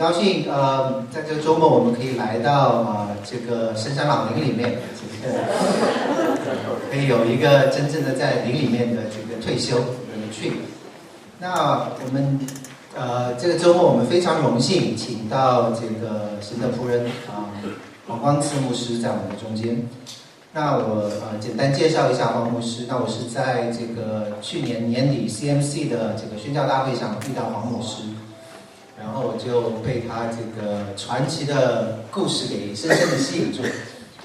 高兴呃，在这个周末我们可以来到呃这个深山老林里面，可以有一个真正的在林里面的这个退休的去。那我们呃这个周末我们非常荣幸请到这个神的仆人啊黄光次牧师在我们的中间。那我呃简单介绍一下黄牧师。那我是在这个去年年底 CMC 的这个宣教大会上遇到黄牧师，然后我就被他这个传奇的故事给深深的吸引住。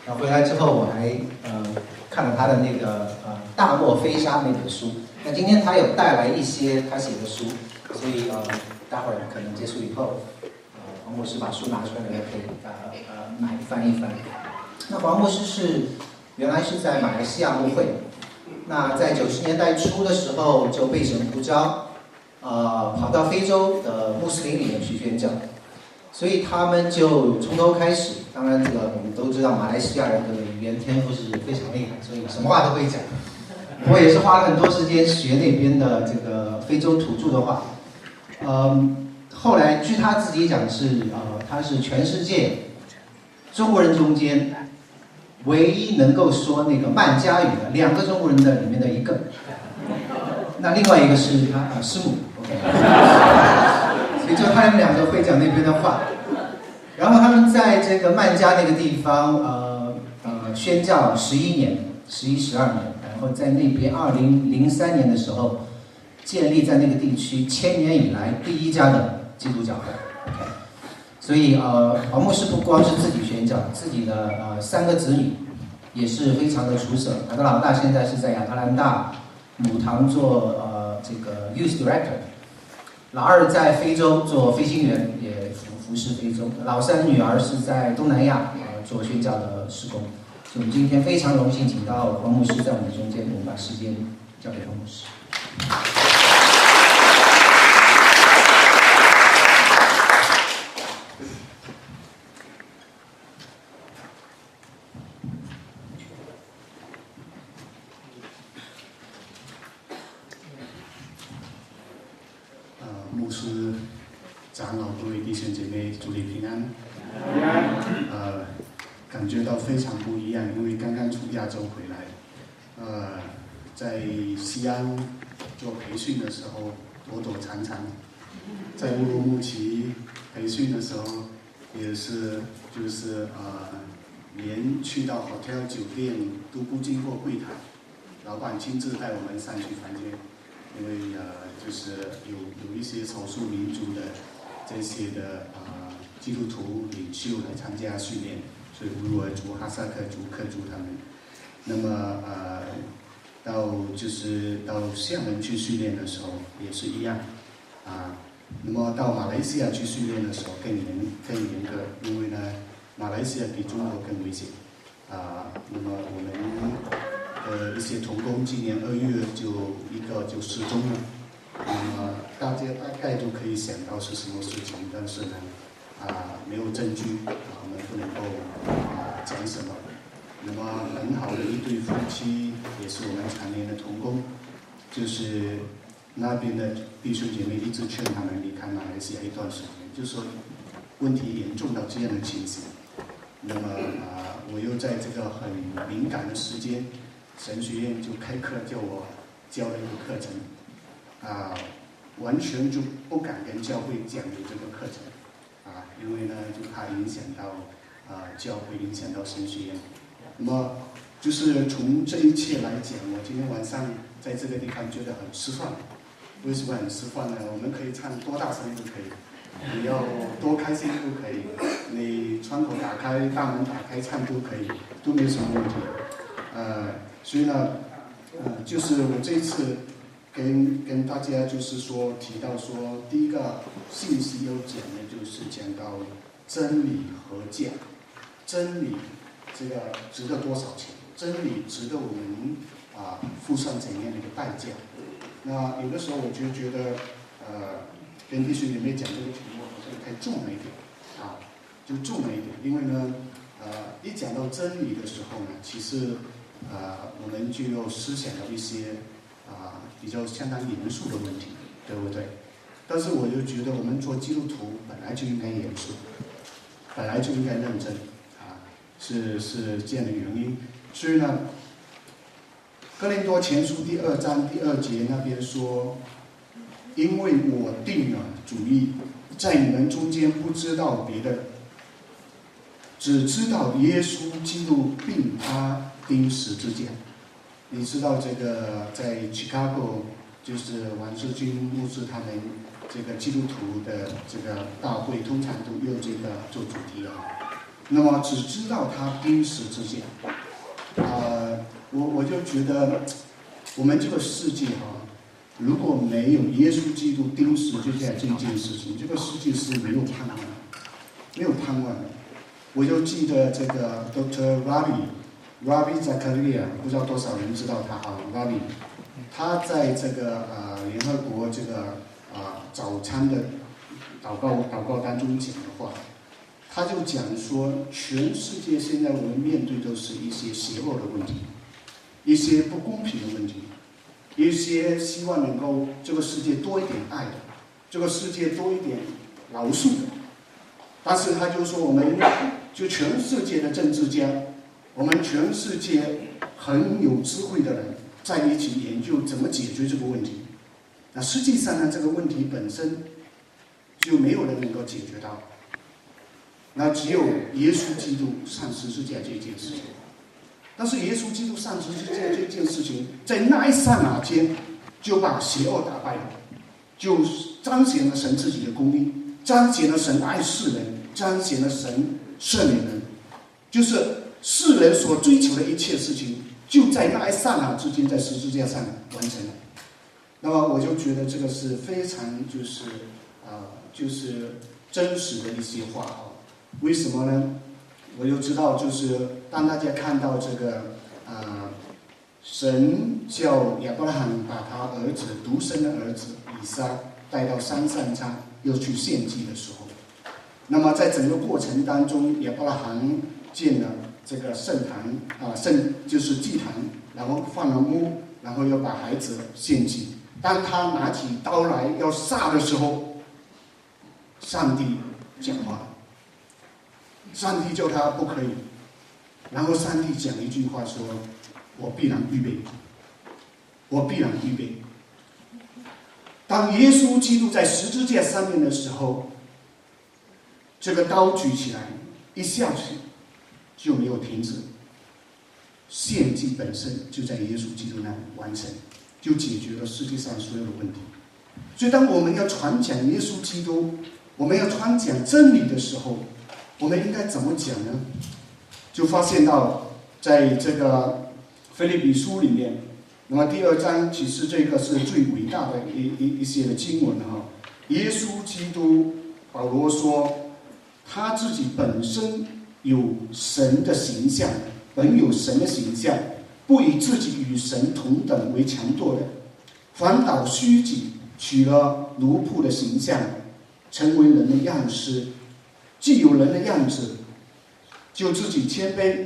然后回来之后，我还呃看了他的那个呃《大漠飞沙》那本书。那今天他有带来一些他写的书，所以呃待会儿可能结束以后，呃黄博士把书拿出来，大家可以呃呃买翻一翻。那黄博士是。原来是在马来西亚牧会，那在九十年代初的时候就被神呼召，呃，跑到非洲的穆斯林里面去宣教，所以他们就从头开始。当然，这个我们都知道，马来西亚人的语言天赋是非常厉害，所以什么话都会讲。我也是花了很多时间学那边的这个非洲土著的话。嗯，后来据他自己讲是，呃，他是全世界中国人中间。唯一能够说那个曼加语的两个中国人的里面的一个，那另外一个是他啊师母 所以就他们两个会讲那边的话，然后他们在这个曼加那个地方呃呃宣教十一年，十一十二年，然后在那边二零零三年的时候建立在那个地区千年以来第一家的基督教会，OK。所以呃，黄牧师不光是自己宣教，自己的呃三个子女也是非常的出色。他的老大现在是在亚特兰大母堂做呃这个 youth director，老二在非洲做飞行员，也服服侍非洲。老三女儿是在东南亚呃做宣教的施工。所以我们今天非常荣幸请到黄牧师在我们中间，我们把时间交给黄牧师。非常不一样，因为刚刚从亚洲回来，呃，在西安做培训的时候躲躲藏藏，在乌鲁木齐培训的时候也是就是呃，连去到 hotel 酒店都不经过柜台，老板亲自带我们上去房间，因为呃就是有有一些少数民族的这些的呃基督徒领袖来参加训练。所以乌尔族、哈萨克族、克族他们，那么呃，到就是到厦门去训练的时候也是一样，啊，那么到马来西亚去训练的时候更严更严格，因为呢，马来西亚比中国更危险，啊，那么我们的一些童工今年二月就一个就失踪了，那么大家大概都可以想到是什么事情，但是呢。啊，没有证据，啊我们不能够啊讲什么。那么很好的一对夫妻，也是我们常年的童工，就是那边的弟兄姐妹一直劝他们离开马来西亚一段时间，就说问题严重到这样的情形。那么啊，我又在这个很敏感的时间，神学院就开课叫我教了一个课程，啊，完全就不敢跟教会讲有这个课程。啊因为呢，就怕影响到啊教会，影响到神学院。那么，就是从这一切来讲，我今天晚上在这个地方觉得很吃饭。为什么很吃饭呢？我们可以唱多大声都可以，你要多开心都可以，你窗口打开、大门打开唱都可以，都没什么问题。呃，所以呢，呃，就是我这次。跟跟大家就是说提到说，第一个信息要讲的，就是讲到真理和价，真理这个值得多少钱？真理值得我们啊付上怎样的一个代价？那有的时候我就觉得，呃，跟弟兄姐妹讲这个题目好像太重了一点，啊，就重了一点，因为呢，呃，一讲到真理的时候呢，其实啊，我们就要思想到一些。啊，比较相当严肃的问题，对不对？但是我就觉得我们做基督徒本来就应该严肃，本来就应该认真，啊，是是这样的原因。所以呢，《哥林多前书》第二章第二节那边说：“因为我定了主意，在你们中间不知道别的，只知道耶稣基督并他钉十字架。”你知道这个在 Chicago 就是王世军牧师他们这个基督徒的这个大会，通常都用这个做主题啊。那么只知道他钉十字架，我就觉得我们这个世界哈，如果没有耶稣基督钉十字架这件事情，这个世界是没有盼望，没有盼望。我就记得这个 Doctor Ravi Ravi Zakaria，不知道多少人知道他啊，Ravi 他在这个呃联合国这个啊早餐的祷告祷告当中讲的话，他就讲说，全世界现在我们面对都是一些邪恶的问题，一些不公平的问题，一些希望能够这个世界多一点爱，这个世界多一点饶恕，但是他就说，我们就全世界的政治家。我们全世界很有智慧的人在一起研究怎么解决这个问题。那实际上呢，这个问题本身就没有人能够解决到。那只有耶稣基督上十字架这件事情。但是耶稣基督上十字架这件事情，在那一刹那间就把邪恶打败了，就彰显了神自己的公义，彰显了神爱世人，彰显了神赦免人，就是。世人所追求的一切事情，就在那一刹那之间，在十字架上完成了。那么，我就觉得这个是非常就是啊，就是真实的一些话啊。为什么呢？我就知道，就是当大家看到这个啊，神叫亚伯拉罕把他儿子独生的儿子以撒带到山上上，又去献祭的时候，那么在整个过程当中，亚伯拉罕建了。这个圣坛啊，圣就是祭坛，然后放了木，然后要把孩子献祭。当他拿起刀来要杀的时候，上帝讲话，上帝叫他不可以。然后上帝讲一句话说：“我必然预备，我必然预备。”当耶稣基督在十字架上面的时候，这个刀举起来，一下去。就没有停止，献祭本身就在耶稣基督那里完成，就解决了世界上所有的问题。所以，当我们要传讲耶稣基督，我们要传讲真理的时候，我们应该怎么讲呢？就发现到，在这个菲利比书里面，那么第二章其实这个是最伟大的一一一些的经文哈。耶稣基督，保罗说，他自己本身。有神的形象，本有神的形象，不以自己与神同等为强夺的，反倒虚己，取了奴仆的形象，成为人的样式。既有人的样子，就自己谦卑，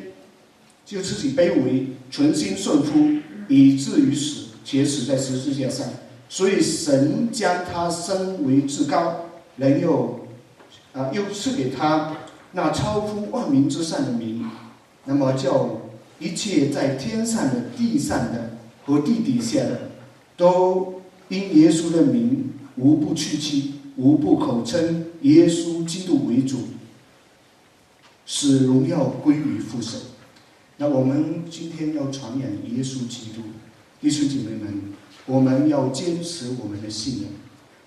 就自己卑微，存心顺服，以至于死，且死在十字架上。所以神将他升为至高，人又啊，又赐给他。那超乎万民之上的名，那么叫一切在天上的、地上的和地底下的，都因耶稣的名，无不屈膝，无不口称耶稣基督为主，使荣耀归于父神。那我们今天要传扬耶稣基督，弟兄姐妹们，我们要坚持我们的信仰。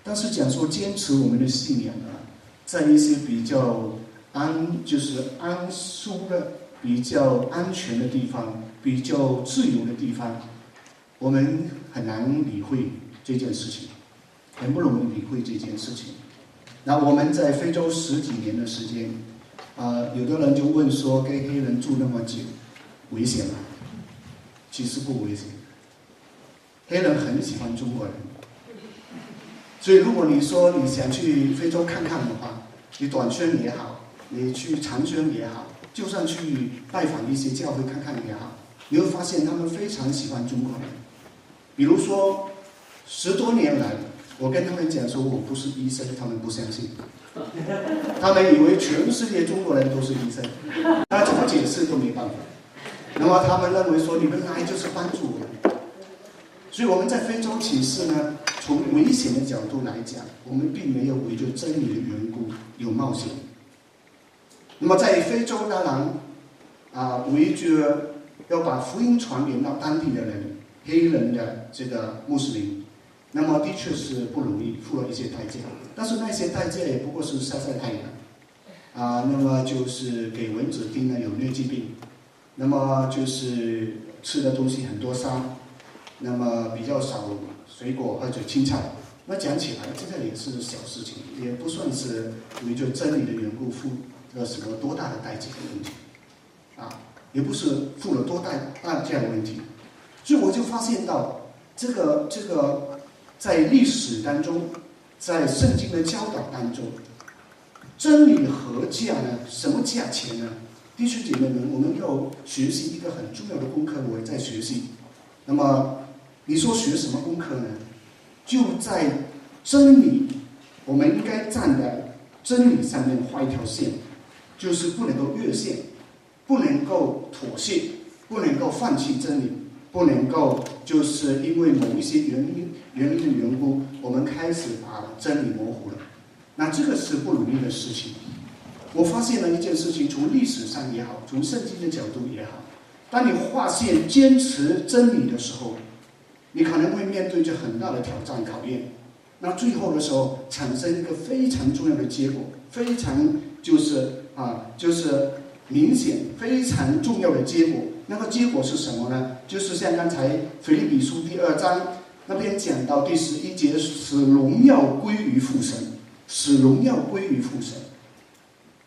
但是讲说坚持我们的信仰啊，在一些比较。安就是安舒的、比较安全的地方，比较自由的地方，我们很难理会这件事情，很不容易理会这件事情。那我们在非洲十几年的时间，啊，有的人就问说，跟黑人住那么久，危险吗？其实不危险，黑人很喜欢中国人，所以如果你说你想去非洲看看的话，你短宣也好。你去长宣也好，就算去拜访一些教会看看也好，你会发现他们非常喜欢中国人。比如说，十多年来，我跟他们讲说我不是医生，他们不相信，他们以为全世界中国人都是医生，那怎么解释都没办法。那么他们认为说你们来就是帮助我们，所以我们在非洲启示呢，从危险的角度来讲，我们并没有为着真理的缘故有冒险。那么在非洲当然啊，为着要把福音传给到当地的人，黑人的这个穆斯林，那么的确是不容易，付了一些代价。但是那些代价也不过是晒晒太阳，啊，那么就是给蚊子叮了有疟疾病。那么就是吃的东西很多沙，那么比较少水果或者青菜。那讲起来，这个也是小事情，也不算是为就真理的缘故付了什么多大的代价的问题，啊，也不是付了多大代价的问题。所以我就发现到，这个这个在历史当中，在圣经的教导当中，真理何价呢？什么价钱呢？弟兄姐妹们，我们要学习一个很重要的功课，我也在学习。那么，你说学什么功课呢？就在真理，我们应该站在真理上面画一条线，就是不能够越线，不能够妥协，不能够放弃真理，不能够就是因为某一些原因原因的缘故，我们开始把真理模糊了。那这个是不容易的事情。我发现了一件事情，从历史上也好，从圣经的角度也好，当你划线坚持真理的时候，你可能会面对着很大的挑战考验。那最后的时候，产生一个非常重要的结果，非常就是啊，就是明显非常重要的结果。那个结果是什么呢？就是像刚才腓立比书第二章那边讲到第十一节，使荣耀归于父神，使荣耀归于父神。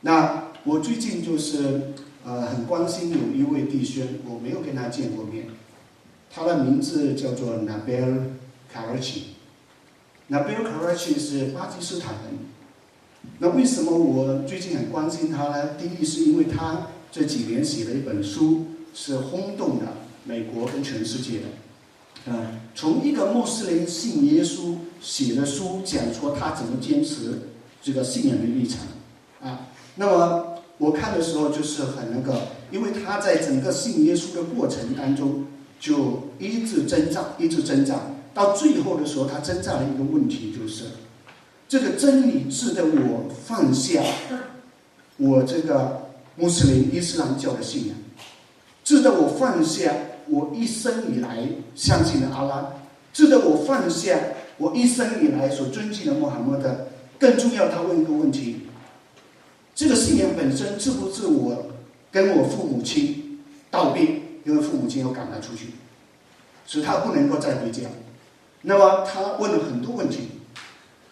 那我最近就是呃很关心有一位弟兄，我没有跟他见过面，他的名字叫做 Nabil Karachi。Nabil Karachi 是巴基斯坦人。那为什么我最近很关心他呢？第一是因为他这几年写了一本书，是轰动了美国跟全世界的。嗯，从一个穆斯林信耶稣写的书，讲说他怎么坚持这个信仰的立场，啊。那么我看的时候就是很那个，因为他在整个信耶稣的过程当中，就一直挣扎，一直挣扎，到最后的时候，他挣扎的一个问题就是，这个真理值得我放下我这个穆斯林伊斯兰教的信仰，值得我放下我一生以来相信的阿拉，值得我放下我一生以来所尊敬的穆罕默德。更重要，他问一个问题。这个信仰本身是不是我跟我父母亲道别？因为父母亲要赶他出去，使他不能够再回家。那么他问了很多问题，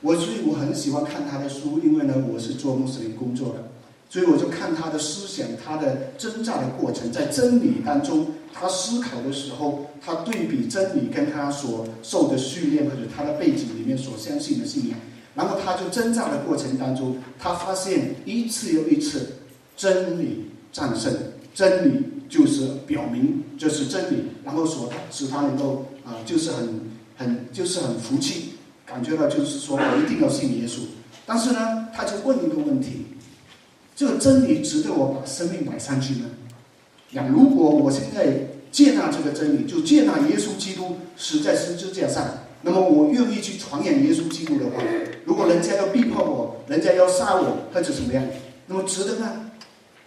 我所以我很喜欢看他的书，因为呢我是做穆斯林工作的，所以我就看他的思想，他的挣扎的过程，在真理当中，他思考的时候，他对比真理跟他所受的训练或者他的背景里面所相信的信仰。然后他就挣扎的过程当中，他发现一次又一次，真理战胜，真理就是表明这是真理，然后所使他能够啊，就是很很就是很服气，感觉到就是说我一定要信耶稣。但是呢，他就问一个问题：这个真理值得我把生命摆上去吗？那如果我现在接纳这个真理，就接纳耶稣基督死在十字架上。那么我愿意去传扬耶稣基督的话，如果人家要逼迫我，人家要杀我或者怎么样，那么值得吗？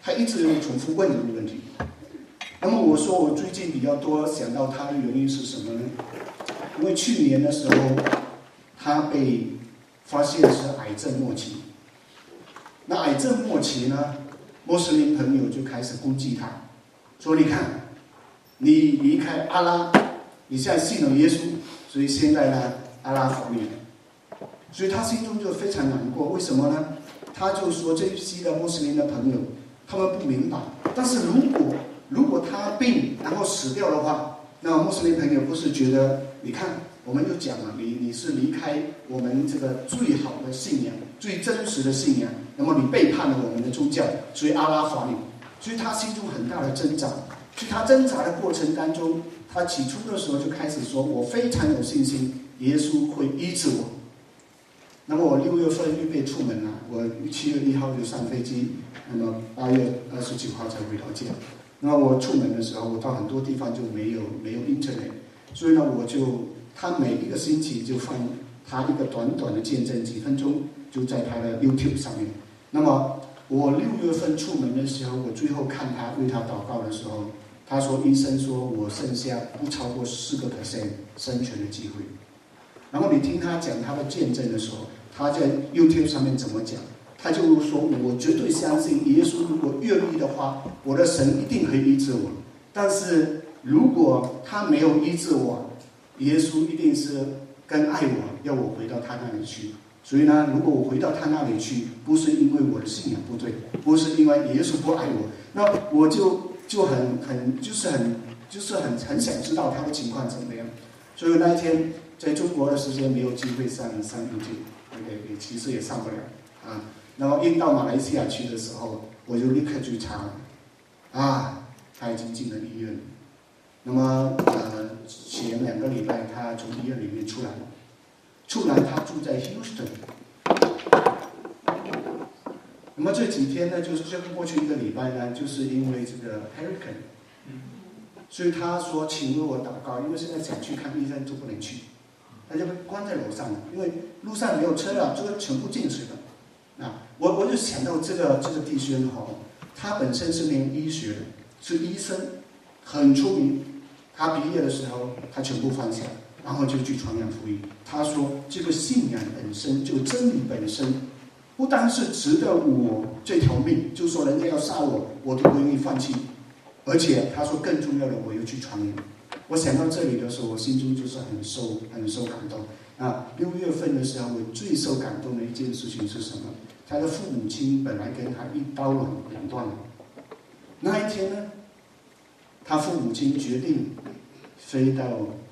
他一直有重复问这个问题。那么我说我最近比较多想到他的原因是什么呢？因为去年的时候，他被发现是癌症末期。那癌症末期呢，穆斯林朋友就开始攻击他，说你看，你离开阿拉，你现在信了耶稣。所以现在呢，阿拉法律，所以他心中就非常难过。为什么呢？他就说这一批的穆斯林的朋友，他们不明白。但是如果如果他病然后死掉的话，那穆斯林朋友不是觉得？你看，我们就讲了，你你是离开我们这个最好的信仰、最真实的信仰，那么你背叛了我们的宗教，所以阿拉法律，所以他心中很大的挣扎。所以他挣扎的过程当中。他起初的时候就开始说：“我非常有信心，耶稣会医治我。”那么我六月份预备出门了，我七月一号就上飞机，那么八月二十九号才回到家。那么我出门的时候，我到很多地方就没有没有 internet，所以呢，我就他每一个星期就放他一个短短的见证，几分钟就在他的 YouTube 上面。那么我六月份出门的时候，我最后看他为他祷告的时候，他说医生说我剩下不超过四个 percent 生存的机会。然后你听他讲他的见证的时候。他在 YouTube 上面怎么讲？他就说：“我绝对相信耶稣，如果愿意的话，我的神一定可以医治我。但是如果他没有医治我，耶稣一定是更爱我，要我回到他那里去。所以呢，如果我回到他那里去，不是因为我的信仰不对，不是因为耶稣不爱我，那我就就很很就是很就是很很想知道他的情况怎么样。所以那一天在中国的时间没有机会上上 YouTube。也也其实也上不了啊。然后一到马来西亚去的时候，我就立刻去查，啊，他已经进了医院。那么呃，前两个礼拜他从医院里面出来，出来他住在 Houston。那么这几天呢，就是这个过去一个礼拜呢，就是因为这个 hurricane，所以他说请我祷告，因为现在想去看医生都不能去。他就被关在楼上了，因为路上没有车了，这个全部进水了。啊，我我就想到这个这个弟兄哈，他本身是念医学的，是医生，很出名。他毕业的时候，他全部放下，然后就去传扬福音。他说，这个信仰本身就真理本身，不单是值得我这条命，就说人家要杀我，我都不愿意放弃。而且他说，更重要的，我又去传扬。我想到这里的时候，我心中就是很受、很受感动。啊，六月份的时候，我最受感动的一件事情是什么？他的父母亲本来跟他一刀两两断了。那一天呢，他父母亲决定飞到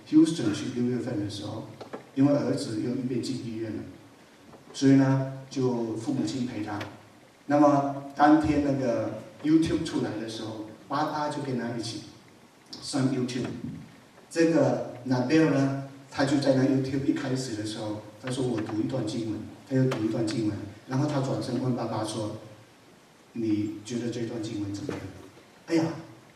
Houston 去。六月份的时候，因为儿子又预备进医院了，所以呢，就父母亲陪他。那么当天那个 YouTube 出来的时候，爸爸就跟他一起上 YouTube。这个 Nabel 呢，他就在那 YouTube 一开始的时候，他说我读一段经文，他又读一段经文，然后他转身问爸爸说：“你觉得这段经文怎么样？”哎呀，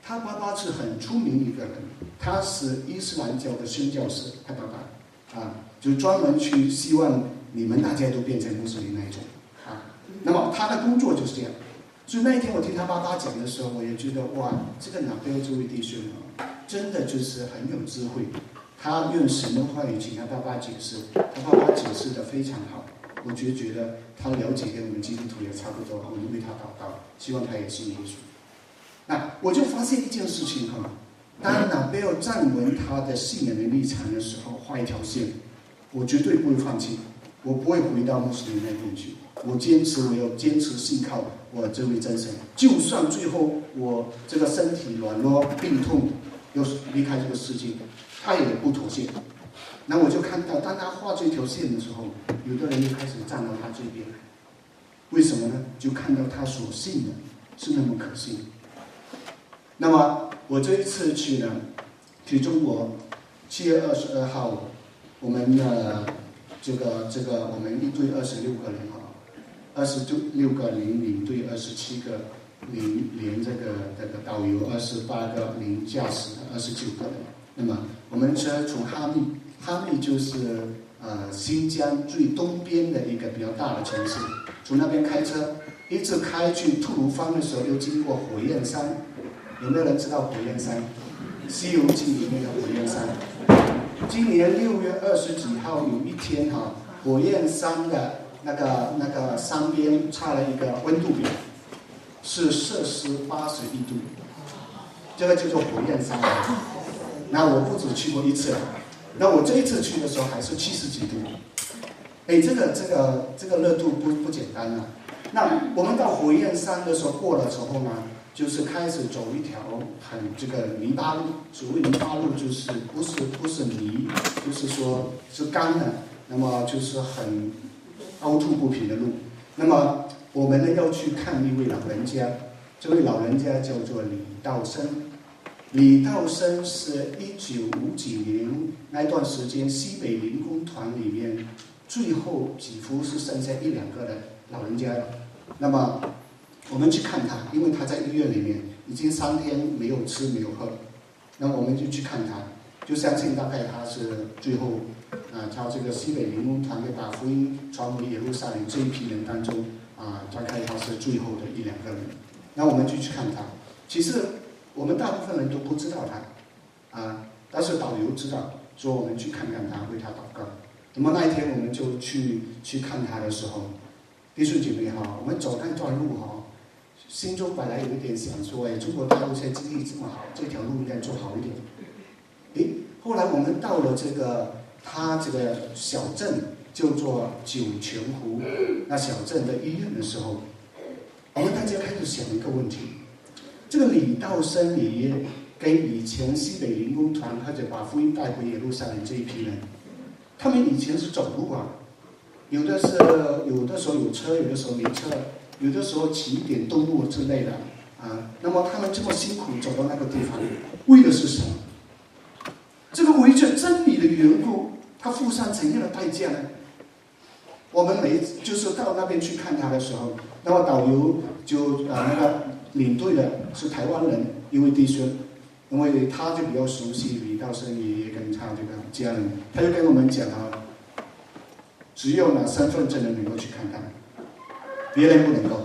他爸爸是很出名一个人，他是伊斯兰教的宣教士，他爸爸啊，就专门去希望你们大家都变成穆斯林那一种啊。那么他的工作就是这样，所以那一天我听他爸爸讲的时候，我也觉得哇，这个 Nabel 这位弟兄啊。真的就是很有智慧，他用神的话语请他爸爸解释，他爸爸解释的非常好，我就觉得他了解跟我们基督徒也差不多，我们为他祷告，希望他也信耶稣。那我就发现一件事情哈，当拿贝尔站稳他的信仰的立场的时候，画一条线，我绝对不会放弃，我不会回到穆斯林那边去，我坚持我要坚持信靠我这位真神，就算最后我这个身体软弱病痛。又是离开这个世界，他也不妥协。那我就看到，当他画这条线的时候，有的人就开始站到他这边来。为什么呢？就看到他所信的是那么可信。那么我这一次去呢，去中国，七月二十二号，我们的这个这个我们一队二十六个人啊，二十六个领领队二十七个。领连这个这个导游二十八个，领驾驶二十九个人。那么我们车从哈密，哈密就是呃新疆最东边的一个比较大的城市。从那边开车，一直开去吐鲁番的时候，又经过火焰山。有没有人知道火焰山？《西游记》里面的火焰山。今年六月二十几号有一天哈，火焰山的那个那个山边插了一个温度表。是摄氏八十一度，这个叫做火焰山。那我不止去过一次，那我这一次去的时候还是七十几度。哎，这个这个这个热度不不简单啊。那我们到火焰山的时候过了之后呢，就是开始走一条很这个泥巴路。所谓泥巴路就是不是不是泥，就是说是干的，那么就是很凹凸不平的路。那么我们呢要去看一位老人家，这位老人家叫做李道生。李道生是一九五几年那段时间西北民工团里面最后几乎是剩下一两个的老人家了。那么我们去看他，因为他在医院里面已经三天没有吃没有喝，那我们就去看他，就相信大概他是最后啊，他这个西北民工团队把福音传回耶路撒冷这一批人当中啊，大概他是最后的一两个人。那我们就去看他，其实我们大部分人都不知道他啊，但是导游知道。说我们去看看他，为他祷告。那么那一天我们就去去看他的时候，弟兄姐妹哈，我们走那段路哈，心中本来有一点想说，哎，中国大陆现在经济这么好，这条路应该做好一点。诶，后来我们到了这个他这个小镇，叫做九泉湖那小镇的医院的时候，我们大家开始想一个问题：这个李道生爷爷。跟以前西北灵工团或者把福音带回耶路撒冷这一批人，他们以前是走路啊，有的是有的时候有车，有的时候没车，有的时候骑一点动物之类的啊。那么他们这么辛苦走到那个地方，为的是什么？这个为着真理的缘故，他付上怎样的代价呢？我们每就是到那边去看他的时候，那么导游就啊那个领队的是台湾人一位弟兄。因为他就比较熟悉李道生爷爷跟他这个家人，他就跟我们讲啊，只有拿身份证的能够去看看，别人不能够。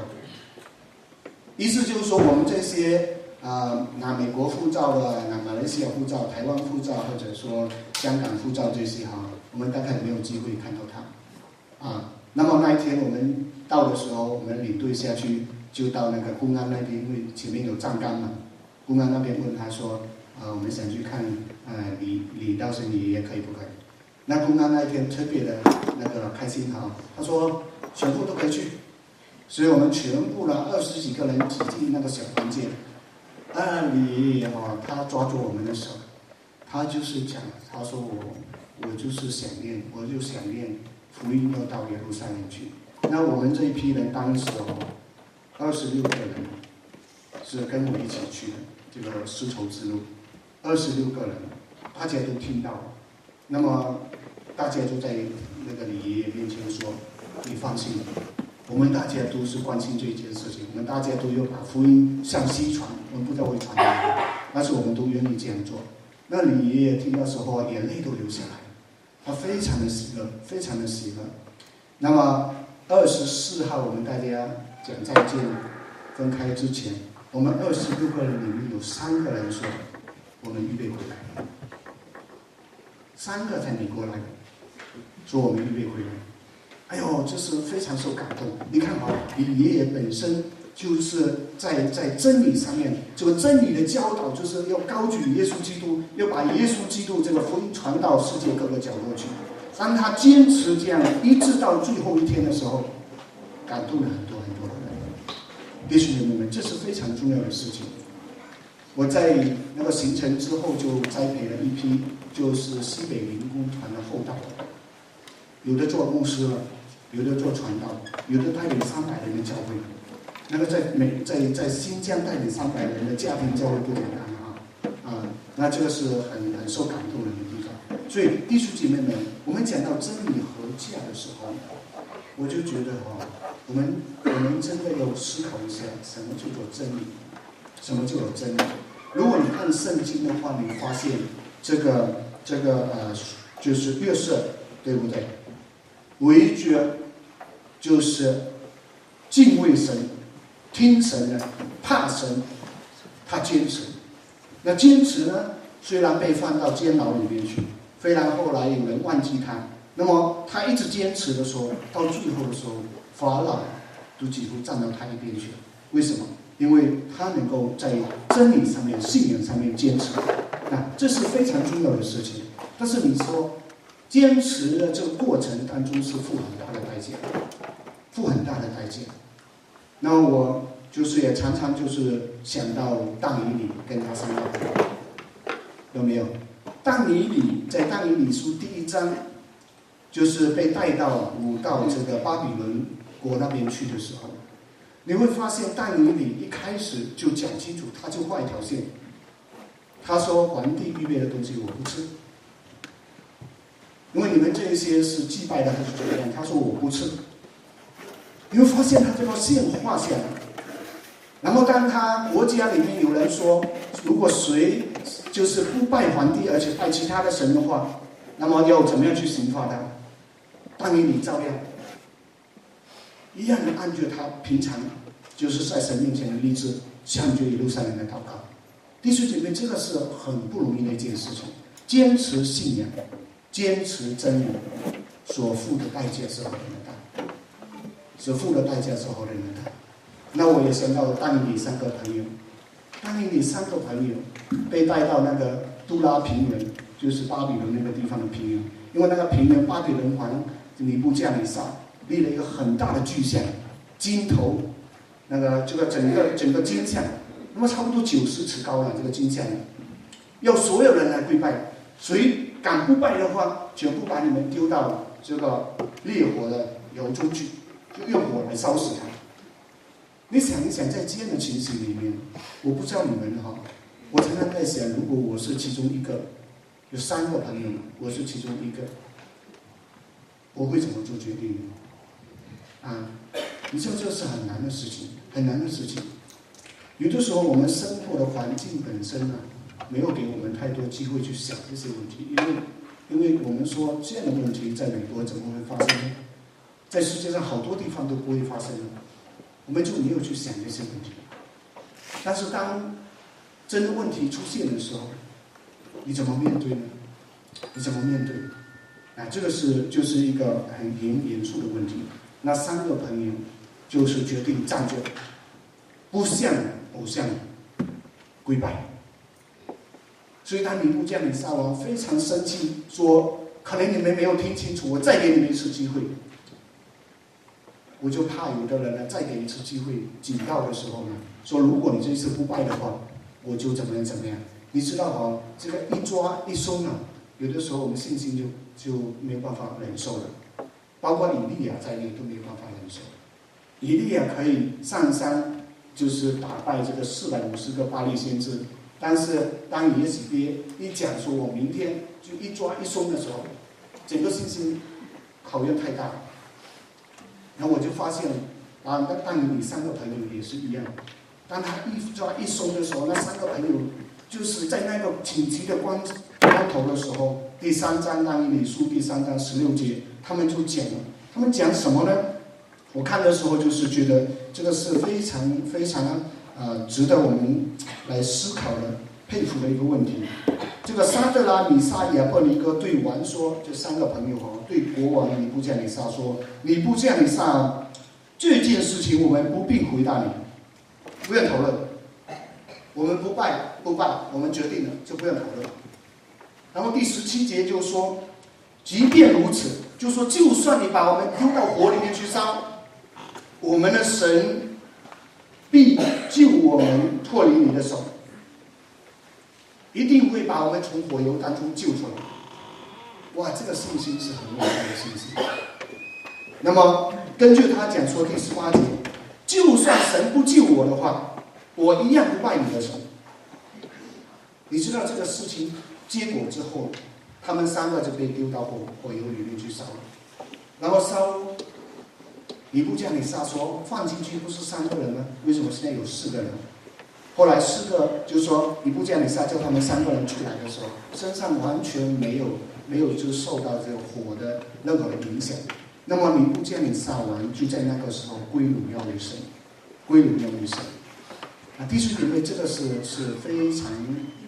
意思就是说，我们这些啊拿美国护照的、拿马来西亚护照、台湾护照或者说香港护照这些哈，我们大概没有机会看到他。啊，那么那一天我们到的时候，我们领队下去就到那个公安那边，因为前面有站岗嘛。公安那边问他说：“呃，我们想去看，呃，李李道生爷爷可以不可以？”那公安那一天特别的那个开心哈，他说全部都可以去，所以我们全部呢二十几个人挤进那个小房间。啊，李爷爷哈，他抓住我们的手，他就是讲，他说我我就是想念，我就想念福音要到耶路撒冷去。那我们这一批人当时哦，二十六个人是跟我一起去的。这个丝绸之路，二十六个人，大家都听到，那么大家就在那个李爷爷面前说：“你放心，我们大家都是关心这一件事情，我们大家都要把福音向西传，我们不知道会传到哪里，但是我们都愿意这样做。”那李爷爷听到时候，眼泪都流下来，他非常的喜乐，非常的喜乐。那么二十四号，我们大家讲再见，分开之前。我们二十六个人里面有三个人说，我们预备回来。三个在美国来，说我们预备回来。哎呦，这是非常受感动。你看啊，你爷爷本身就是在在真理上面，这个真理的教导就是要高举耶稣基督，要把耶稣基督这个福音传到世界各个角落去。当他坚持这样，一直到最后一天的时候，感动了很多很多。弟兄姊妹们，这是非常重要的事情。我在那个行程之后，就栽培了一批，就是西北民工团的后代，有的做牧师了，有的做传道，有的带领三百人的教会。那个在美在在新疆带领三百人的家庭教会不简单啊啊！那这个是很很受感动的地方。所以弟兄姐妹们，我们讲到真理和价的时候，我就觉得哈。我们我们真的要思考一下，什么叫做真理？什么叫做真理？如果你看圣经的话，你发现这个这个呃，就是月色，对不对？唯觉就是敬畏神、听神的、怕神，他坚持。那坚持呢？虽然被放到监牢里面去，虽然后来有人忘记他，那么他一直坚持的时候，到最后的时候。法老都几乎站到他一边去了，为什么？因为他能够在真理上面、信仰上面坚持，那，这是非常重要的事情。但是你说，坚持的这个过程当中是付很大的代价，付很大的代价。那我就是也常常就是想到但以理跟他商量有没有？但以理在但以理书第一章，就是被带到五到这个巴比伦。国那边去的时候，你会发现但以理一开始就讲清楚，他就画一条线。他说：“皇帝预备的东西我不吃。”因为你们这一些是祭拜的还是怎么样？他说我不吃。你会发现他这个线画下来，然后当他国家里面有人说，如果谁就是不拜皇帝，而且拜其他的神的话，那么要怎么样去刑罚他？当年你照样一样的按照他平常就是在神面前的立志，向着一路上人的祷告。弟兄姐妹，这个是很不容易的一件事情，坚持信仰，坚持真理，所付的代价是很大，所付的代价是好大。那我也想到了当年三个朋友，当年三个朋友被带到那个杜拉平原，就是巴比伦那个地方的平原，因为那个平原巴比伦王尼布加尼撒立了一个很大的巨像，金头，那个这个整个整个金像，那么差不多九十尺高了，这个金像，要所有人来跪拜，谁敢不拜的话，全部把你们丢到这个烈火的窑中去，就用火来烧死他。你想一想，在这样的情形里面，我不知道你们哈，我常常在想，如果我是其中一个，有三个朋友，我是其中一个。我会怎么做决定呢？啊，你知道这是很难的事情，很难的事情。有的时候我们生活的环境本身呢，没有给我们太多机会去想这些问题，因为，因为我们说这样的问题在美国怎么会发生呢？在世界上好多地方都不会发生，我们就没有去想这些问题。但是当真的问题出现的时候，你怎么面对呢？你怎么面对？啊，这个是就是一个很严严肃的问题。那三个朋友就是决定站着，不向偶像跪拜。所以他尼布将领撒王非常生气，说：“可能你们没有听清楚，我再给你们一次机会。我就怕有的人呢，再给一次机会警告的时候呢，说如果你这次不拜的话，我就怎么样怎么样。你知道哈，这个一抓一松啊，有的时候我们信心就。”就没办法忍受了，包括以利亚在内都没办法忍受。以利亚可以上山，就是打败这个四百五十个巴利先知，但是当耶洗别一讲说我明天就一抓一松的时候，整个信心考验太大。然后我就发现，啊，那当年你三个朋友也是一样，当他一抓一松的时候，那三个朋友就是在那个紧急的关关头的时候。第三章《当以理书》第三章十六节，他们就讲了。他们讲什么呢？我看的时候就是觉得这个是非常非常呃值得我们来思考的、佩服的一个问题。这个沙德拉米沙亚伯尼哥对王说：“这三个朋友哈，对国王尼布加尼撒说，尼布加尼撒，这件事情我们不必回答你，不愿讨论。我们不拜不拜，我们决定了就不愿讨论。”然后第十七节就说，即便如此，就说就算你把我们丢到火里面去烧，我们的神必救我们脱离你的手，一定会把我们从火油当中救出来。哇，这个信心是很伟大的信心。那么根据他讲说第十八节，就算神不救我的话，我一样不拜你的神。你知道这个事情？结果之后，他们三个就被丢到火火油里面去烧了。然后烧，你不叫你杀说放进去不是三个人吗？为什么现在有四个人？后来四个就说你不叫你杀，叫他们三个人出来的时候，身上完全没有没有就受到这个火的任何影响。那么你不叫你杀完，就在那个时候归荣耀于神，归荣耀于神。啊，弟兄姐妹，这个是是非常。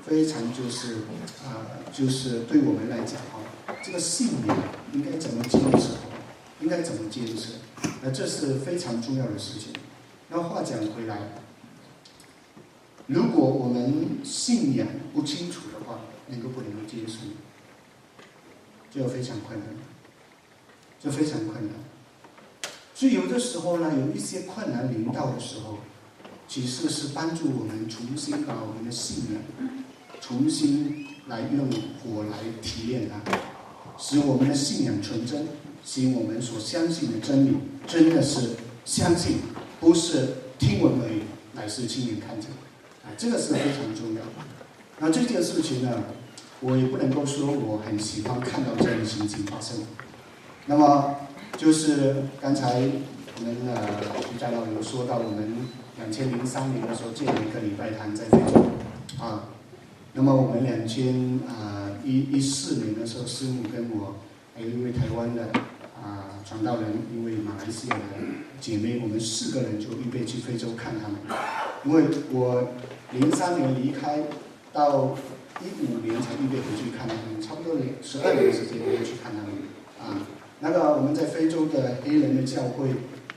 非常就是啊，就是对我们来讲啊，这个信仰应该怎么坚持，应该怎么坚持，那这是非常重要的事情。那话讲回来，如果我们信仰不清楚的话，能够不能够接受，就非常困难，就非常困难。所以有的时候呢，有一些困难临到的时候，其实是帮助我们重新把我们的信仰。重新来用火来提炼它，使我们的信仰纯真，使我们所相信的真理真的是相信，不是听闻而已，乃是亲眼看见。啊，这个是非常重要的。那这件事情呢，我也不能够说我很喜欢看到这样的情景发生。那么就是刚才我们呃徐家老有说到，我们两千零三年的时候建了一个礼拜堂在非洲啊。那么我们两千啊一一四年的时候，师母跟我还有一位台湾的啊传道人，一位马来西亚的姐妹，我们四个人就预备去非洲看他们。因为我零三年离开，到一五年才预备回去看他们，差不多十二年时间没有去看他们啊。那个我们在非洲的黑人的教会，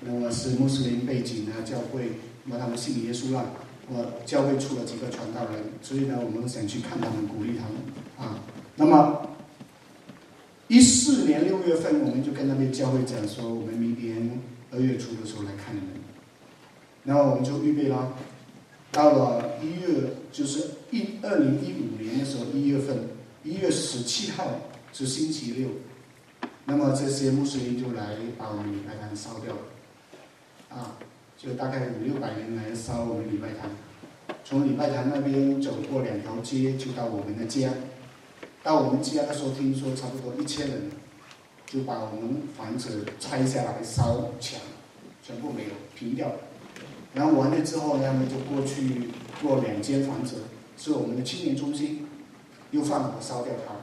那么是穆斯林背景的教会，那么他们信耶稣了。我，教会出了几个传道人，所以呢，我们想去看他们，鼓励他们啊。那么，一四年六月份，我们就跟那边教会讲说，我们明年二月初的时候来看你们。然后我们就预备了，到了一月，就是一二零一五年的时候，一月份，一月十七号是星期六，那么这些穆斯林就来把我们礼拜堂烧掉了，啊。就大概五六百人来烧我们礼拜堂，从礼拜堂那边走过两条街就到我们的家，到我们家的时候听说差不多一千人，就把我们房子拆下来烧墙，全部没有平掉，然后完了之后呢，他们就过去过两间房子，是我们的青年中心，又放火烧掉它。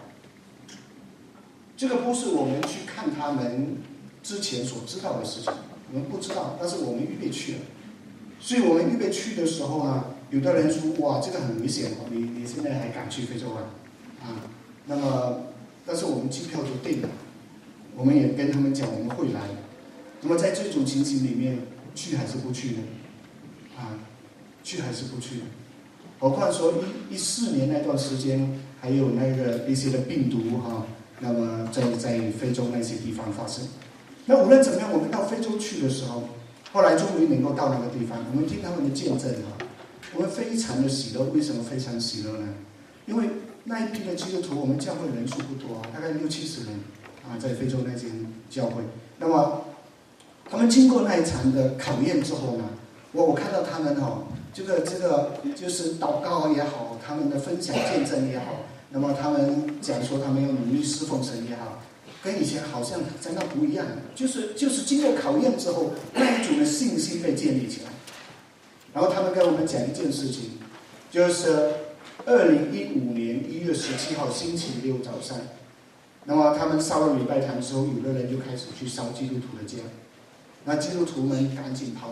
这个不是我们去看他们之前所知道的事情。我们不知道，但是我们预备去了，所以我们预备去的时候呢，有的人说：“哇，这个很危险哦，你你现在还敢去非洲啊？”啊，那么，但是我们机票就定了，我们也跟他们讲我们会来。那么在这种情形里面，去还是不去呢？啊，去还是不去？何况说一一四年那段时间，还有那个一些的病毒哈，那么在在非洲那些地方发生。那无论怎么样，我们到非洲去的时候，后来终于能够到那个地方，我们听他们的见证哈，我们非常的喜乐。为什么非常喜乐呢？因为那一批的基督徒，我们教会人数不多，大概六七十人啊，在非洲那间教会。那么他们经过那一场的考验之后呢，我我看到他们哈，这个这个就是祷告也好，他们的分享见证也好，那么他们讲说他们要努力侍奉神也好。跟以前好像真的不一样，就是就是经过考验之后，那一种的信心被建立起来。然后他们跟我们讲一件事情，就是二零一五年一月十七号星期六早上，那么他们烧了礼拜堂之后，有的人就开始去烧基督徒的家，那基督徒们赶紧跑，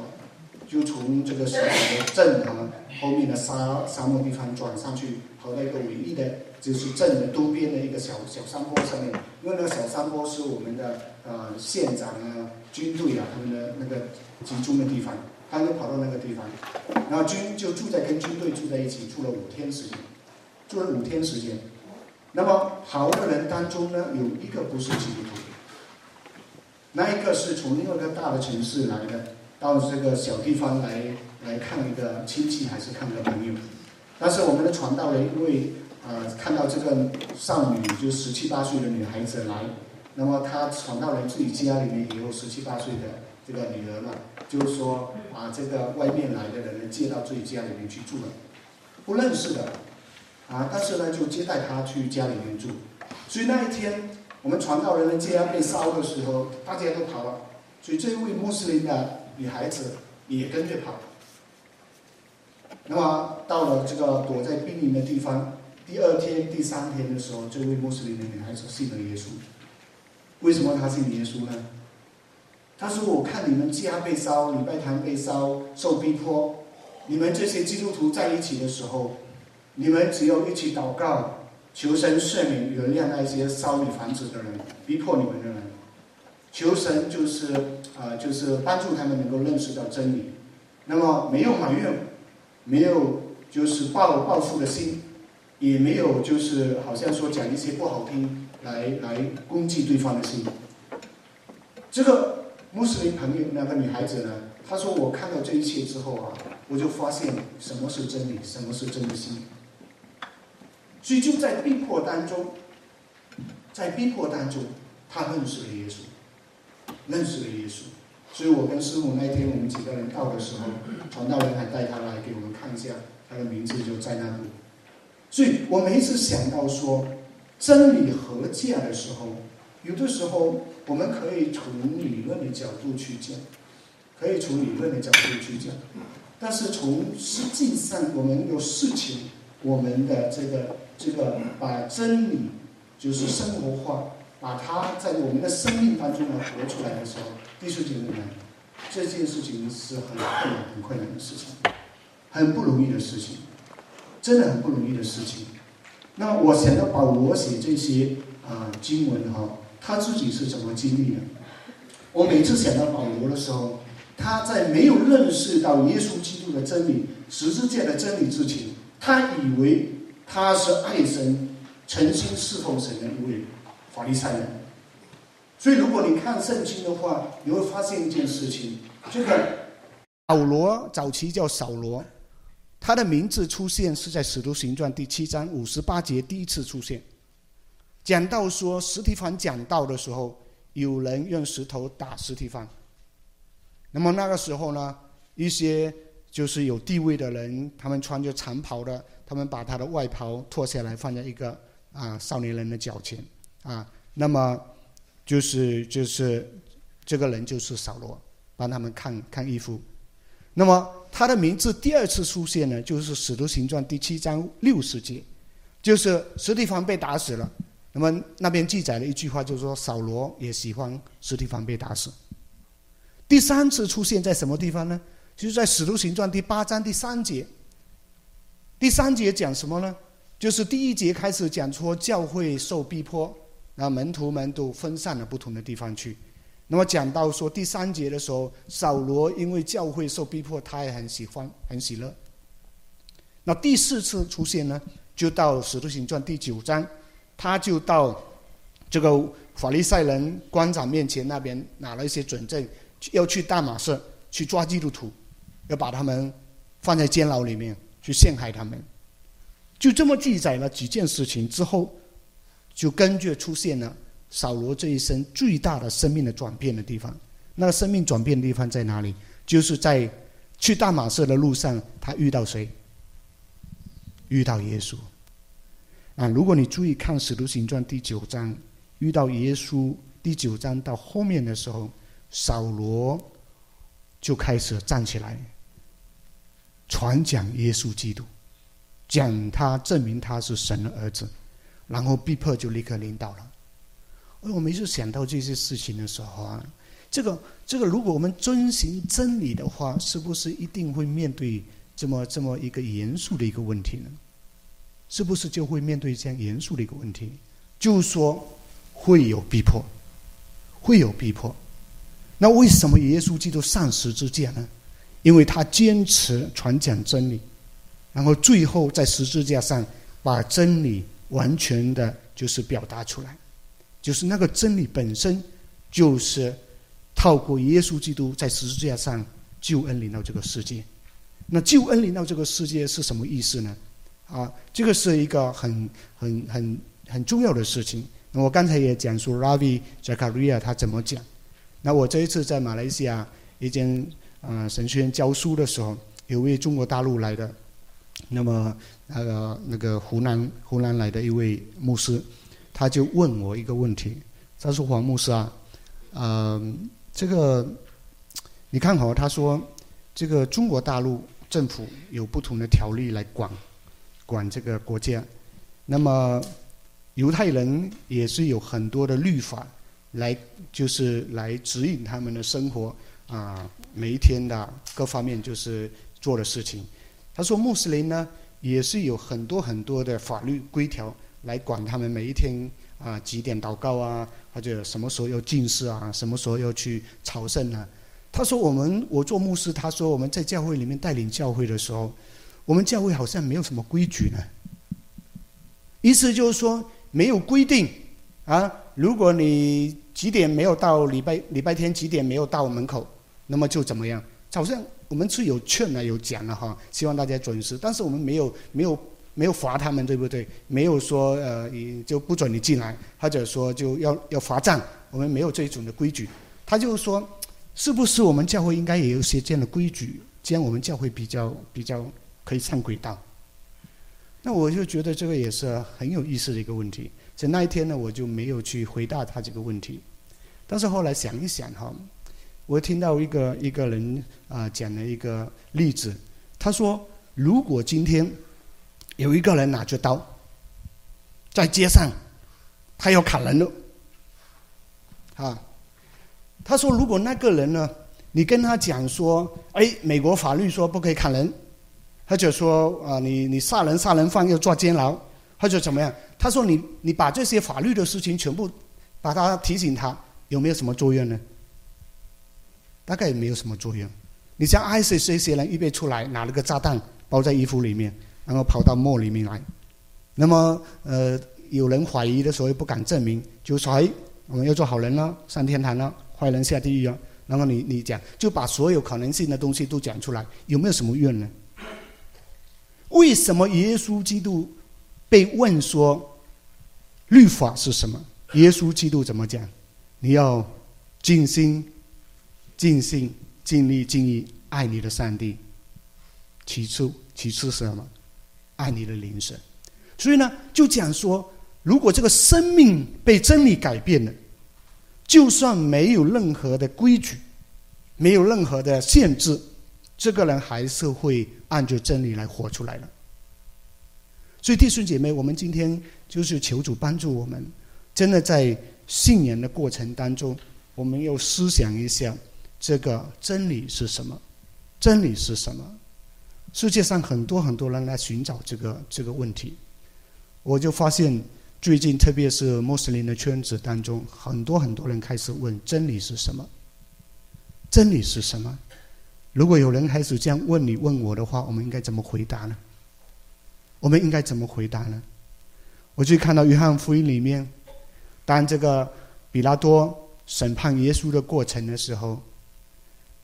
就从这个小小的镇啊后面的沙沙漠地方转上去，跑到一个唯一的。就是镇的东边的一个小小山坡上面，因为那个小山坡是我们的呃县长啊、军队啊他们的那个集中的地方，他就跑到那个地方，然后军就住在跟军队住在一起，住了五天时间，住了五天时间。那么好的人当中呢，有一个不是基督徒，那一个是从另外一个大的城市来的，到这个小地方来来看一个亲戚还是看一个朋友，但是我们的传道人因为。呃，看到这个少女，就十七八岁的女孩子来，那么她传到人自己家里面也有十七八岁的这个女儿嘛，就是说啊，这个外面来的人呢，接到自己家里面去住了，不认识的，啊，但是呢，就接待她去家里面住，所以那一天我们传道人的家被烧的时候，大家都跑了，所以这位穆斯林的女孩子也跟着跑，那么到了这个躲在兵营的地方。第二天、第三天的时候，这位穆斯林的女孩子信了耶稣。为什么她信耶稣呢？他说：“我看你们家被烧，礼拜堂被烧，受逼迫，你们这些基督徒在一起的时候，你们只要一起祷告，求神赦免、原谅那些烧你房子的人、逼迫你们的人，求神就是啊，就是帮助他们能够认识到真理。那么没有埋怨，没有就是报报复的心。”也没有，就是好像说讲一些不好听来来攻击对方的心。这个穆斯林朋友那个女孩子呢，她说：“我看到这一切之后啊，我就发现什么是真理，什么是真心。所以就在逼迫当中，在逼迫当中，她认识了耶稣，认识了耶稣。所以我跟师母那天我们几个人到的时候，传道人还带她来给我们看一下，她的名字就在那里。所以我每一次想到说真理和价的时候，有的时候我们可以从理论的角度去讲，可以从理论的角度去讲，但是从实际上我们有事情，我们的这个这个把真理就是生活化，把它在我们的生命当中呢活出来的时候，弟兄姐妹们，这件事情是很困难、很困难的事情，很不容易的事情。真的很不容易的事情。那我想要把我写这些啊经文哈，他自己是怎么经历的？我每次想到保罗的时候，他在没有认识到耶稣基督的真理、十字架的真理之前，他以为他是爱神、诚心侍奉神的一位法利赛人。所以，如果你看圣经的话，你会发现一件事情：这个保罗早期叫扫罗。他的名字出现是在《使徒行传》第七章五十八节第一次出现，讲到说实体凡讲道的时候，有人用石头打实体凡。那么那个时候呢，一些就是有地位的人，他们穿着长袍的，他们把他的外袍脱下来放在一个啊少年人的脚前啊，那么就是就是这个人就是扫罗，帮他们看看衣服。那么他的名字第二次出现呢，就是《使徒行传》第七章六十节，就是史蒂芬被打死了。那么那边记载了一句话，就是说扫罗也喜欢史蒂芬被打死。第三次出现在什么地方呢？就是在《使徒行传》第八章第三节。第三节讲什么呢？就是第一节开始讲说教会受逼迫，那门徒们都分散了不同的地方去。那么讲到说第三节的时候，扫罗因为教会受逼迫，他也很喜欢，很喜乐。那第四次出现呢，就到使徒行传第九章，他就到这个法利赛人官长面前那边拿了一些准证，要去大马士去抓基督徒，要把他们放在监牢里面去陷害他们。就这么记载了几件事情之后，就根据出现了。扫罗这一生最大的生命的转变的地方，那个生命转变的地方在哪里？就是在去大马士的路上，他遇到谁？遇到耶稣。啊，如果你注意看《使徒行传》第九章，遇到耶稣，第九章到后面的时候，扫罗就开始站起来，传讲耶稣基督，讲他证明他是神的儿子，然后逼迫就立刻领导了。我每次想到这些事情的时候啊，这个这个，如果我们遵循真理的话，是不是一定会面对这么这么一个严肃的一个问题呢？是不是就会面对这样严肃的一个问题？就是说会有逼迫，会有逼迫。那为什么耶稣基督上十字架呢？因为他坚持传讲真理，然后最后在十字架上把真理完全的就是表达出来。就是那个真理本身，就是透过耶稣基督在十字架上救恩临到这个世界。那救恩临到这个世界是什么意思呢？啊，这个是一个很很很很重要的事情。那我刚才也讲说，Ravi Zakaria 他怎么讲？那我这一次在马来西亚一间啊神学院教书的时候，有位中国大陆来的，那么那个那个湖南湖南来的一位牧师。他就问我一个问题，他说：“黄牧师啊，嗯，这个你看好？他说，这个中国大陆政府有不同的条例来管管这个国家，那么犹太人也是有很多的律法来，就是来指引他们的生活啊，每一天的各方面就是做的事情。他说，穆斯林呢也是有很多很多的法律规条。”来管他们每一天啊几点祷告啊，或者什么时候要进食啊，什么时候要去朝圣啊？他说我们我做牧师，他说我们在教会里面带领教会的时候，我们教会好像没有什么规矩呢。意思就是说没有规定啊，如果你几点没有到礼拜礼拜天几点没有到门口，那么就怎么样？好像我们是有劝了有讲了哈，希望大家准时，但是我们没有没有。没有罚他们，对不对？没有说呃，就不准你进来，或者说就要要罚站。我们没有这种的规矩。他就是说，是不是我们教会应该也有一些这样的规矩，这样我们教会比较比较可以上轨道？那我就觉得这个也是很有意思的一个问题。所以那一天呢，我就没有去回答他这个问题。但是后来想一想哈，我听到一个一个人啊讲了一个例子，他说：如果今天有一个人拿着刀在街上，他要砍人了，啊，他说如果那个人呢，你跟他讲说，哎，美国法律说不可以砍人。或者说啊，你你杀人杀人犯要坐监牢，或者怎么样？他说你你把这些法律的事情全部把他提醒他，有没有什么作用呢？大概也没有什么作用。你像 ISIS 这些人预备出来，拿了个炸弹包在衣服里面，然后跑到墓里面来。那么呃，有人怀疑的时候又不敢证明，就说哎，我们要做好人了，上天堂了，坏人下地狱了。然后你你讲，就把所有可能性的东西都讲出来，有没有什么用呢？为什么耶稣基督被问说律法是什么？耶稣基督怎么讲？你要尽心、尽心、尽力、尽意爱你的上帝。其次，其次是什么？爱你的邻舍。所以呢，就讲说，如果这个生命被真理改变了，就算没有任何的规矩，没有任何的限制。这个人还是会按照真理来活出来的。所以弟兄姐妹，我们今天就是求主帮助我们，真的在信仰的过程当中，我们要思想一下这个真理是什么？真理是什么？世界上很多很多人来寻找这个这个问题，我就发现最近，特别是穆斯林的圈子当中，很多很多人开始问真理是什么？真理是什么？如果有人开始这样问你问我的话，我们应该怎么回答呢？我们应该怎么回答呢？我就看到约翰福音里面，当这个比拉多审判耶稣的过程的时候，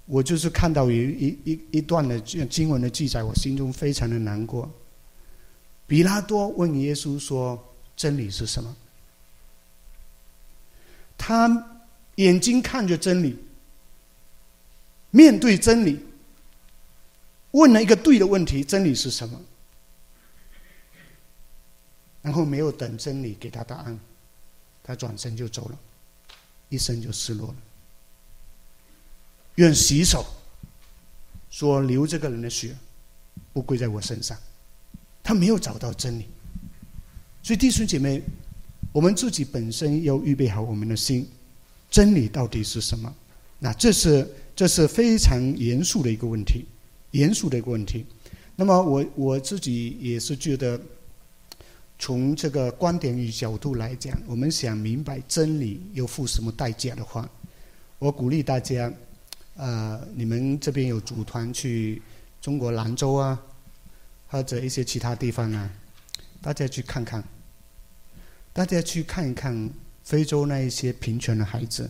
我就是看到有一一一段的经文的记载，我心中非常的难过。比拉多问耶稣说：“真理是什么？”他眼睛看着真理。面对真理，问了一个对的问题：真理是什么？然后没有等真理给他答案，他转身就走了，一生就失落了。愿洗手，说流这个人的血不归在我身上。他没有找到真理，所以弟兄姐妹，我们自己本身要预备好我们的心，真理到底是什么？那这是。这是非常严肃的一个问题，严肃的一个问题。那么我我自己也是觉得，从这个观点与角度来讲，我们想明白真理要付什么代价的话，我鼓励大家，呃，你们这边有组团去中国兰州啊，或者一些其他地方啊，大家去看看，大家去看一看非洲那一些贫穷的孩子。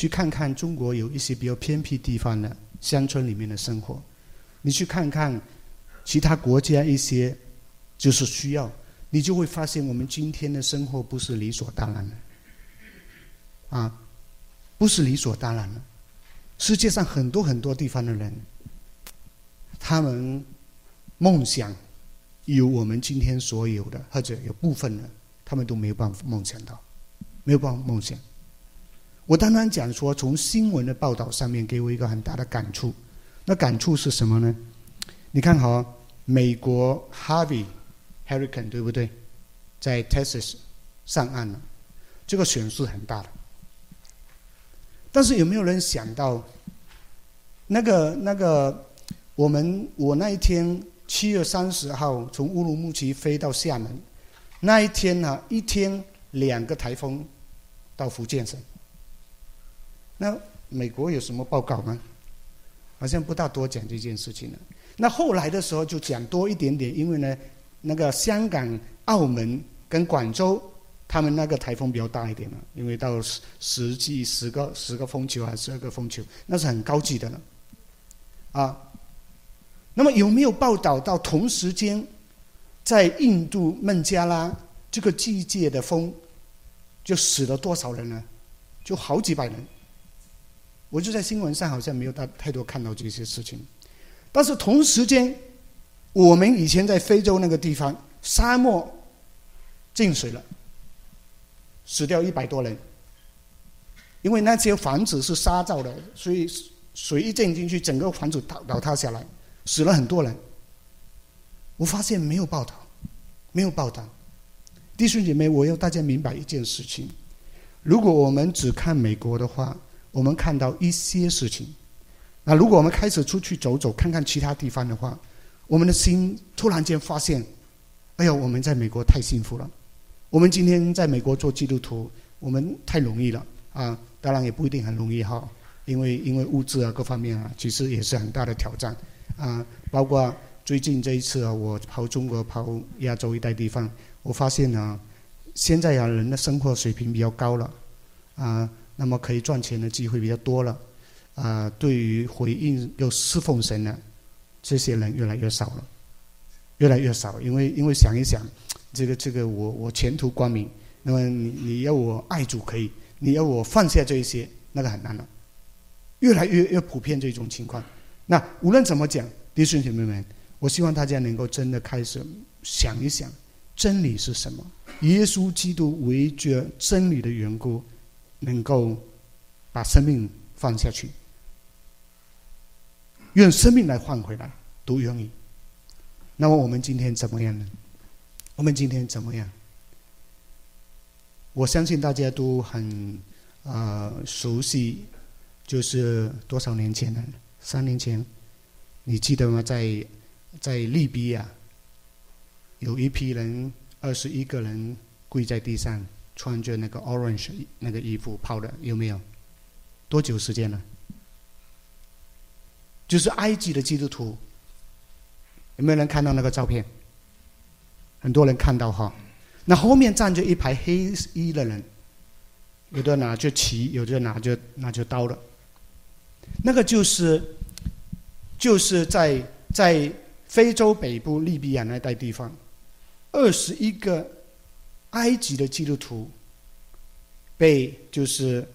去看看中国有一些比较偏僻地方的乡村里面的生活，你去看看其他国家一些就是需要，你就会发现我们今天的生活不是理所当然的，啊，不是理所当然的。世界上很多很多地方的人，他们梦想有我们今天所有的，或者有部分的，他们都没有办法梦想到，没有办法梦想。我单单讲说，从新闻的报道上面给我一个很大的感触。那感触是什么呢？你看好美国 Harvey Hurricane 对不对？在 Texas 上岸了，这个损失很大的。但是有没有人想到，那个那个我们我那一天七月三十号从乌鲁木齐飞到厦门，那一天呢，一天两个台风到福建省。那美国有什么报告吗？好像不大多讲这件事情了。那后来的时候就讲多一点点，因为呢，那个香港、澳门跟广州，他们那个台风比较大一点了，因为到十十几十个十个风球还是十二个风球，那是很高级的了。啊，那么有没有报道到同时间，在印度孟加拉这个季节的风，就死了多少人呢？就好几百人。我就在新闻上好像没有大太多看到这些事情，但是同时间，我们以前在非洲那个地方沙漠进水了，死掉一百多人。因为那些房子是沙造的，所以水一进进去，整个房子倒倒塌下来，死了很多人。我发现没有报道，没有报道。弟兄姐妹，我要大家明白一件事情：如果我们只看美国的话，我们看到一些事情；那如果我们开始出去走走，看看其他地方的话，我们的心突然间发现，哎呦，我们在美国太幸福了。我们今天在美国做基督徒，我们太容易了啊！当然也不一定很容易哈，因为因为物质啊各方面啊，其实也是很大的挑战啊。包括最近这一次啊，我跑中国、跑亚洲一带地方，我发现呢，现在啊人的生活水平比较高了啊，那么可以赚钱的机会比较多了啊。对于回应又侍奉神的，这些人越来越少了，越来越少。因为因为想一想，这个这个我我前途光明，那么你你要我爱主可以。你要我放下这一些，那个很难了。越来越越普遍这种情况。那无论怎么讲，弟兄姐妹们，我希望大家能够真的开始想一想，真理是什么？耶稣基督为着真理的缘故，能够把生命放下去，用生命来换回来，都愿意。那么我们今天怎么样呢？我们今天怎么样？我相信大家都很啊熟悉，就是多少年前呢？三年前，你记得吗？在在利比亚，有一批人，二十一个人跪在地上，穿着那个 orange 那个衣服跑的，有没有？多久时间了？就是埃及的基督徒，有没有人看到那个照片？很多人看到哈。那后面站着一排黑衣的人，有的拿着旗，有的拿着拿着刀的。那个就是，就是在在非洲北部利比亚那带地方，二十一个埃及的基督徒被就是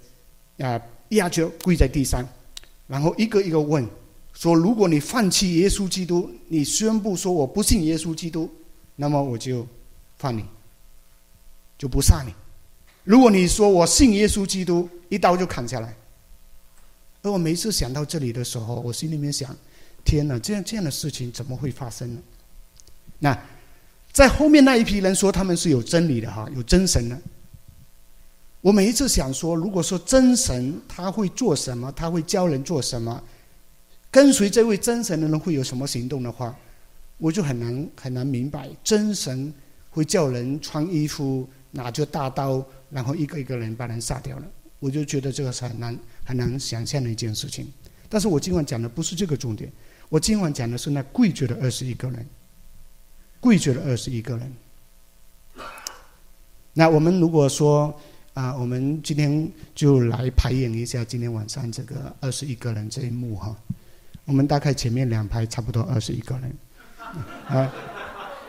啊压着跪在地上，然后一个一个问说：如果你放弃耶稣基督，你宣布说我不信耶稣基督，那么我就放你。就不杀你。如果你说我信耶稣基督，一刀就砍下来。而我每次想到这里的时候，我心里面想：天哪，这样这样的事情怎么会发生呢？那在后面那一批人说他们是有真理的哈，有真神的。我每一次想说，如果说真神他会做什么，他会教人做什么，跟随这位真神的人会有什么行动的话，我就很难很难明白真神会叫人穿衣服。拿着大刀，然后一个一个人把人杀掉了，我就觉得这个是很难很难想象的一件事情。但是我今晚讲的不是这个重点，我今晚讲的是那跪着的二十一个人，跪着的二十一个人。那我们如果说啊，我们今天就来排演一下今天晚上这个二十一个人这一幕哈。我们大概前面两排差不多二十一个人，啊，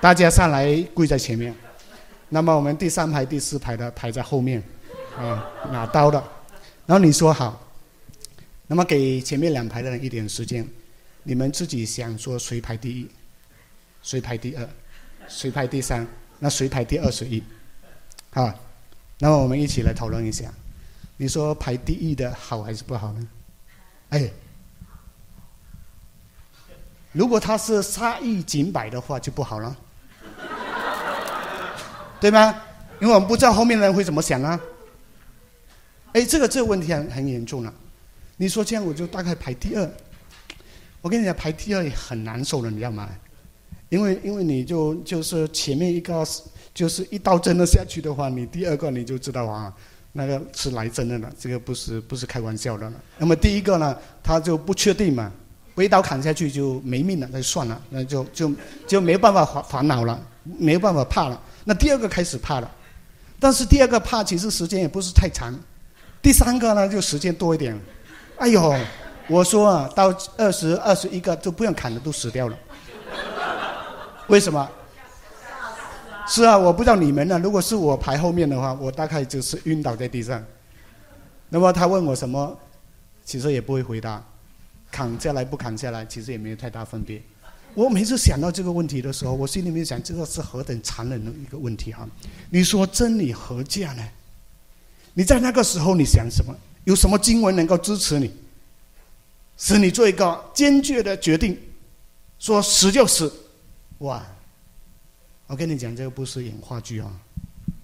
大家上来跪在前面。那么我们第三排、第四排的排在后面，啊，拿刀的。然后你说好，那么给前面两排的人一点时间，你们自己想说谁排第一，谁排第二，谁排第三，那谁排第二十一？好，那么我们一起来讨论一下，你说排第一的好还是不好呢？哎，如果他是杀一儆百的话，就不好了。对吗？因为我们不知道后面的人会怎么想啊。哎，这个这个问题很很严重了。你说这样，我就大概排第二。我跟你讲，排第二也很难受的，你知道吗？因为因为你就就是前面一个就是一刀真的下去的话，你第二个你就知道啊，那个是来真的了，这个不是不是开玩笑的了。那么第一个呢，他就不确定嘛，一刀砍下去就没命了，那就算了，那就就就没办法烦烦恼了，没办法怕了。那第二个开始怕了，但是第二个怕其实时间也不是太长，第三个呢就时间多一点。哎呦，我说啊，到二十二十一个都不用砍了都死掉了。为什么？是啊，我不知道你们呢。如果是我排后面的话，我大概就是晕倒在地上。那么他问我什么，其实也不会回答，砍下来不砍下来，其实也没有太大分别。我每次想到这个问题的时候，我心里面想，这个是何等残忍的一个问题哈！你说真理何价呢？你在那个时候你想什么？有什么经文能够支持你，使你做一个坚决的决定，说死就死？哇！我跟你讲，这个不是演话剧啊，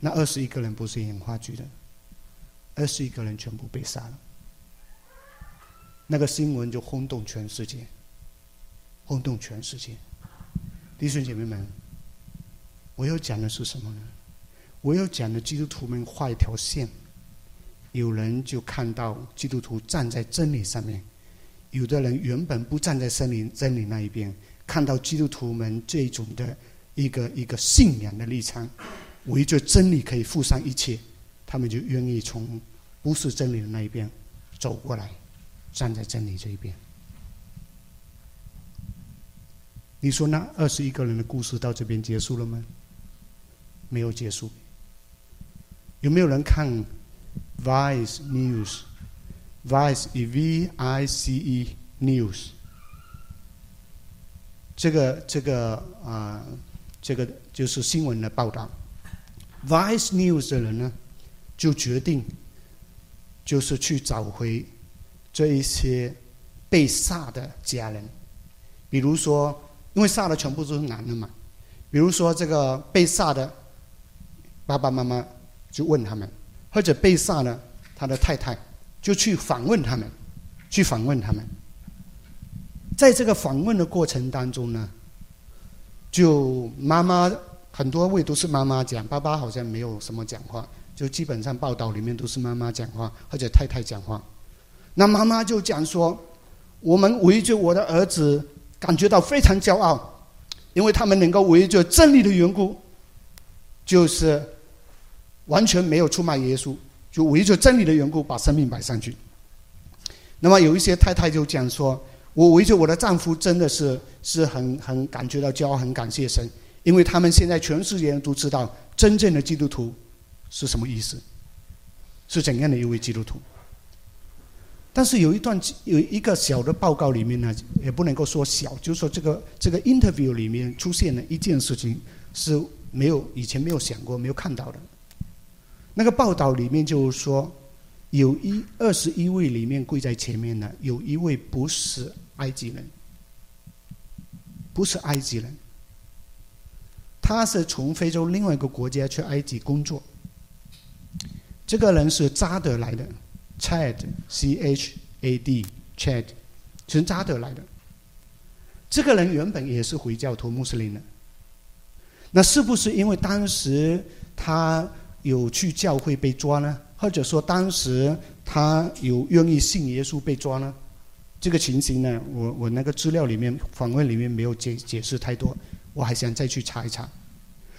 那二十一个人不是演话剧的，二十一个人全部被杀了，那个新闻就轰动全世界。轰动全世界，弟兄姐妹们，我要讲的是什么呢？我要讲的基督徒们画一条线，有人就看到基督徒站在真理上面，有的人原本不站在真理真理那一边，看到基督徒们这种的一个一个信仰的立场，围着真理可以付上一切，他们就愿意从不是真理的那一边走过来，站在真理这一边。你说那二十一个人的故事到这边结束了吗？没有结束。有没有人看 Vice News？Vice V I C E News。这个这个啊，这个就是新闻的报道。Vice News 的人呢，就决定就是去找回这一些被杀的家人，比如说。因为杀的全部都是男的嘛，比如说这个被杀的爸爸妈妈就问他们，或者被杀的他的太太就去访问他们，去访问他们。在这个访问的过程当中呢，就妈妈很多位都是妈妈讲，爸爸好像没有什么讲话，就基本上报道里面都是妈妈讲话或者太太讲话。那妈妈就讲说：“我们围着我的儿子。”感觉到非常骄傲，因为他们能够围着真理的缘故，就是完全没有出卖耶稣，就围着真理的缘故把生命摆上去。那么有一些太太就讲说：“我围着我的丈夫，真的是是很很感觉到骄傲，很感谢神，因为他们现在全世界人都知道真正的基督徒是什么意思，是怎样的一位基督徒。”但是有一段有一个小的报告里面呢，也不能够说小，就是说这个这个 interview 里面出现了一件事情是没有以前没有想过、没有看到的。那个报道里面就是说，有一二十一位里面跪在前面的，有一位不是埃及人，不是埃及人，他是从非洲另外一个国家去埃及工作。这个人是扎德来的。Chad, C H A D, Chad，从扎德来的。这个人原本也是回教徒穆斯林的。那是不是因为当时他有去教会被抓呢？或者说当时他有愿意信耶稣被抓呢？这个情形呢，我我那个资料里面访问里面没有解解释太多，我还想再去查一查。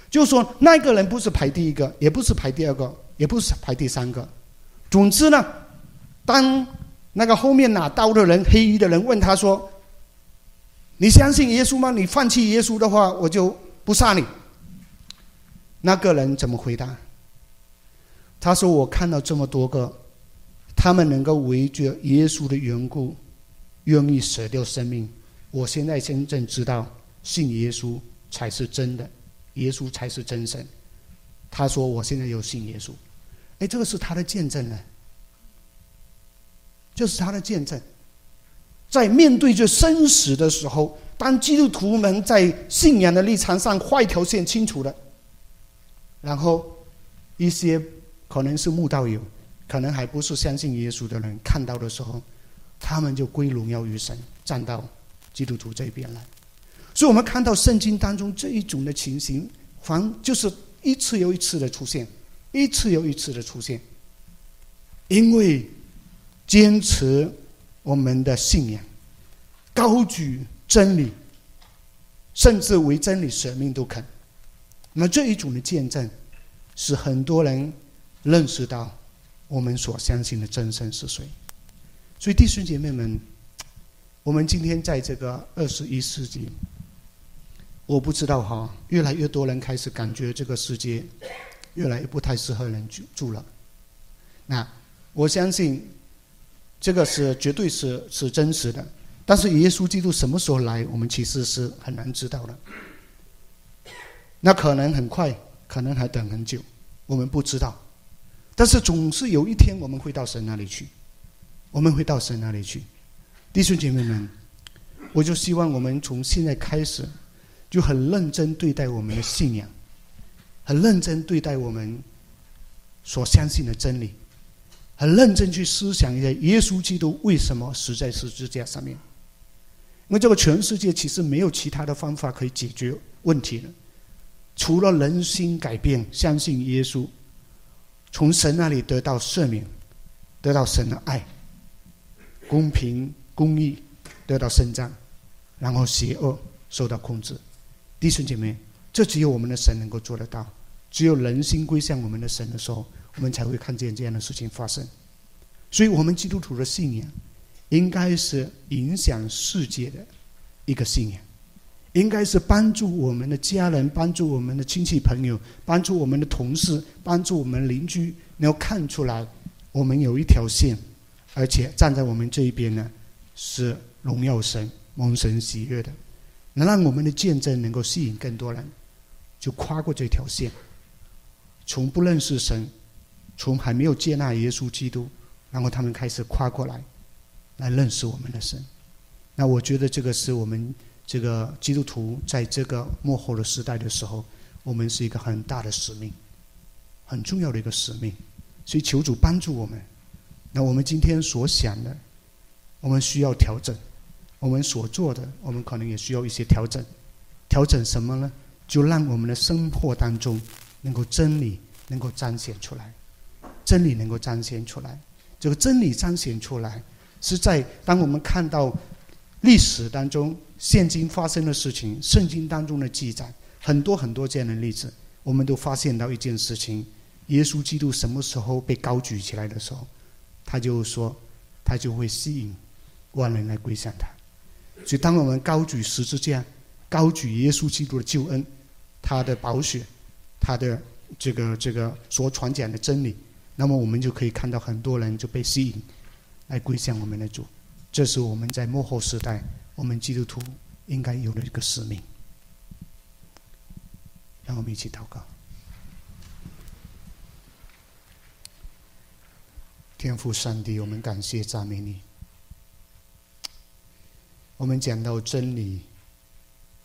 就说，那个人不是排第一个，也不是排第二个，也不是排第三个。总之呢。当那个后面拿刀的人、黑衣的人问他说：“你相信耶稣吗？你放弃耶稣的话，我就不杀你。”那个人怎么回答？他说：“我看到这么多个，他们能够为着耶稣的缘故，愿意舍掉生命。我现在真正知道，信耶稣才是真的，耶稣才是真神。”他说：“我现在有信耶稣。”哎，这个是他的见证呢。就是他的见证，在面对着生死的时候，当基督徒们在信仰的立场上画一条线清楚了，然后一些可能是慕道友，可能还不是相信耶稣的人看到的时候，他们就归荣耀于神，站到基督徒这边来。所以我们看到圣经当中这一种的情形，反就是一次又一次的出现，一次又一次的出现，因为。坚持我们的信仰，高举真理，甚至为真理舍命都肯。那么这一种的见证，使很多人认识到我们所相信的真神是谁。所以弟兄姐妹们，我们今天在这个二十一世纪，我不知道哈，越来越多人开始感觉这个世界越来越不太适合人居住了。那我相信。这个是绝对是是真实的，但是耶稣基督什么时候来，我们其实是很难知道的。那可能很快，可能还等很久，我们不知道。但是总是有一天我们会到神那里去，我们会到神那里去。弟兄姐妹们，我就希望我们从现在开始，就很认真对待我们的信仰，很认真对待我们所相信的真理，很认真去思想一下耶稣基督为什么死在十字架上面。因为这个全世界其实没有其他的方法可以解决问题了。除了人心改变，相信耶稣，从神那里得到赦免，得到神的爱，公平公义得到伸张，然后邪恶受到控制。弟兄姐妹，这只有我们的神能够做得到。只有人心归向我们的神的时候，我们才会看见这样的事情发生。所以，我们基督徒的信仰，应该是影响世界的一个信仰。应该是帮助我们的家人，帮助我们的亲戚朋友，帮助我们的同事，帮助我们邻居，能够看出来，我们有一条线，而且站在我们这一边呢，是荣耀神、蒙神喜悦的，能让我们的见证能够吸引更多人，就跨过这条线，从不认识神，从还没有接纳耶稣基督，然后他们开始跨过来，来认识我们的神。那我觉得这个是我们。这个基督徒在这个幕后的时代的时候，我们是一个很大的使命，很重要的一个使命。所以求主帮助我们。那我们今天所想的，我们需要调整；我们所做的，我们可能也需要一些调整。调整什么呢？就让我们的生活当中能够真理能够彰显出来，真理能够彰显出来。这个真理彰显出来，是在当我们看到历史当中。现今发生的事情，圣经当中的记载很多很多这样的例子，我们都发现到一件事情：耶稣基督什么时候被高举起来的时候，他就说，他就会吸引万人来归向他。所以，当我们高举十字架，高举耶稣基督的救恩，他的宝血，他的这个这个所传讲的真理，那么我们就可以看到很多人就被吸引来归向我们的主。这是我们在幕后时代。我们基督徒应该有的一个使命，让我们一起祷告。天父上帝，我们感谢赞美你。我们讲到真理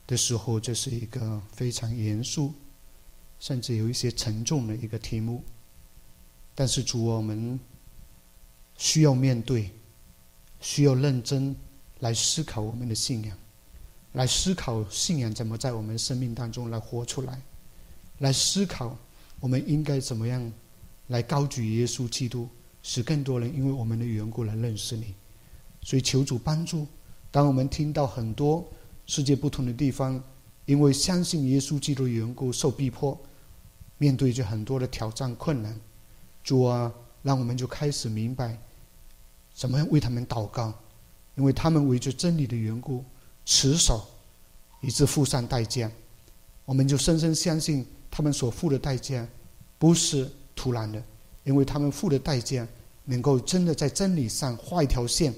的时候，这是一个非常严肃，甚至有一些沉重的一个题目。但是主，我们需要面对，需要认真。来思考我们的信仰，来思考信仰怎么在我们生命当中来活出来，来思考我们应该怎么样来高举耶稣基督，使更多人因为我们的缘故来认识你。所以求主帮助。当我们听到很多世界不同的地方，因为相信耶稣基督的缘故受逼迫，面对着很多的挑战困难，主啊，让我们就开始明白怎么样为他们祷告。因为他们为着真理的缘故，持守，以致付上代价，我们就深深相信他们所付的代价不是突然的，因为他们付的代价能够真的在真理上画一条线，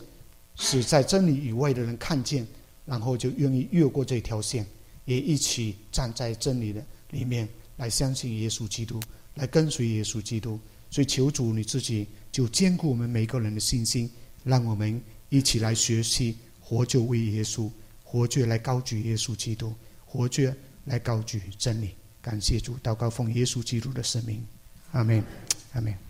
使在真理以外的人看见，然后就愿意越过这条线，也一起站在真理的里面来相信耶稣基督，来跟随耶稣基督。所以求主你自己就兼顾我们每个人的信心，让我们。一起来学习，活就为耶稣，活着来高举耶稣基督，活着来高举真理。感谢主，祷告奉耶稣基督的圣名，阿门，阿门。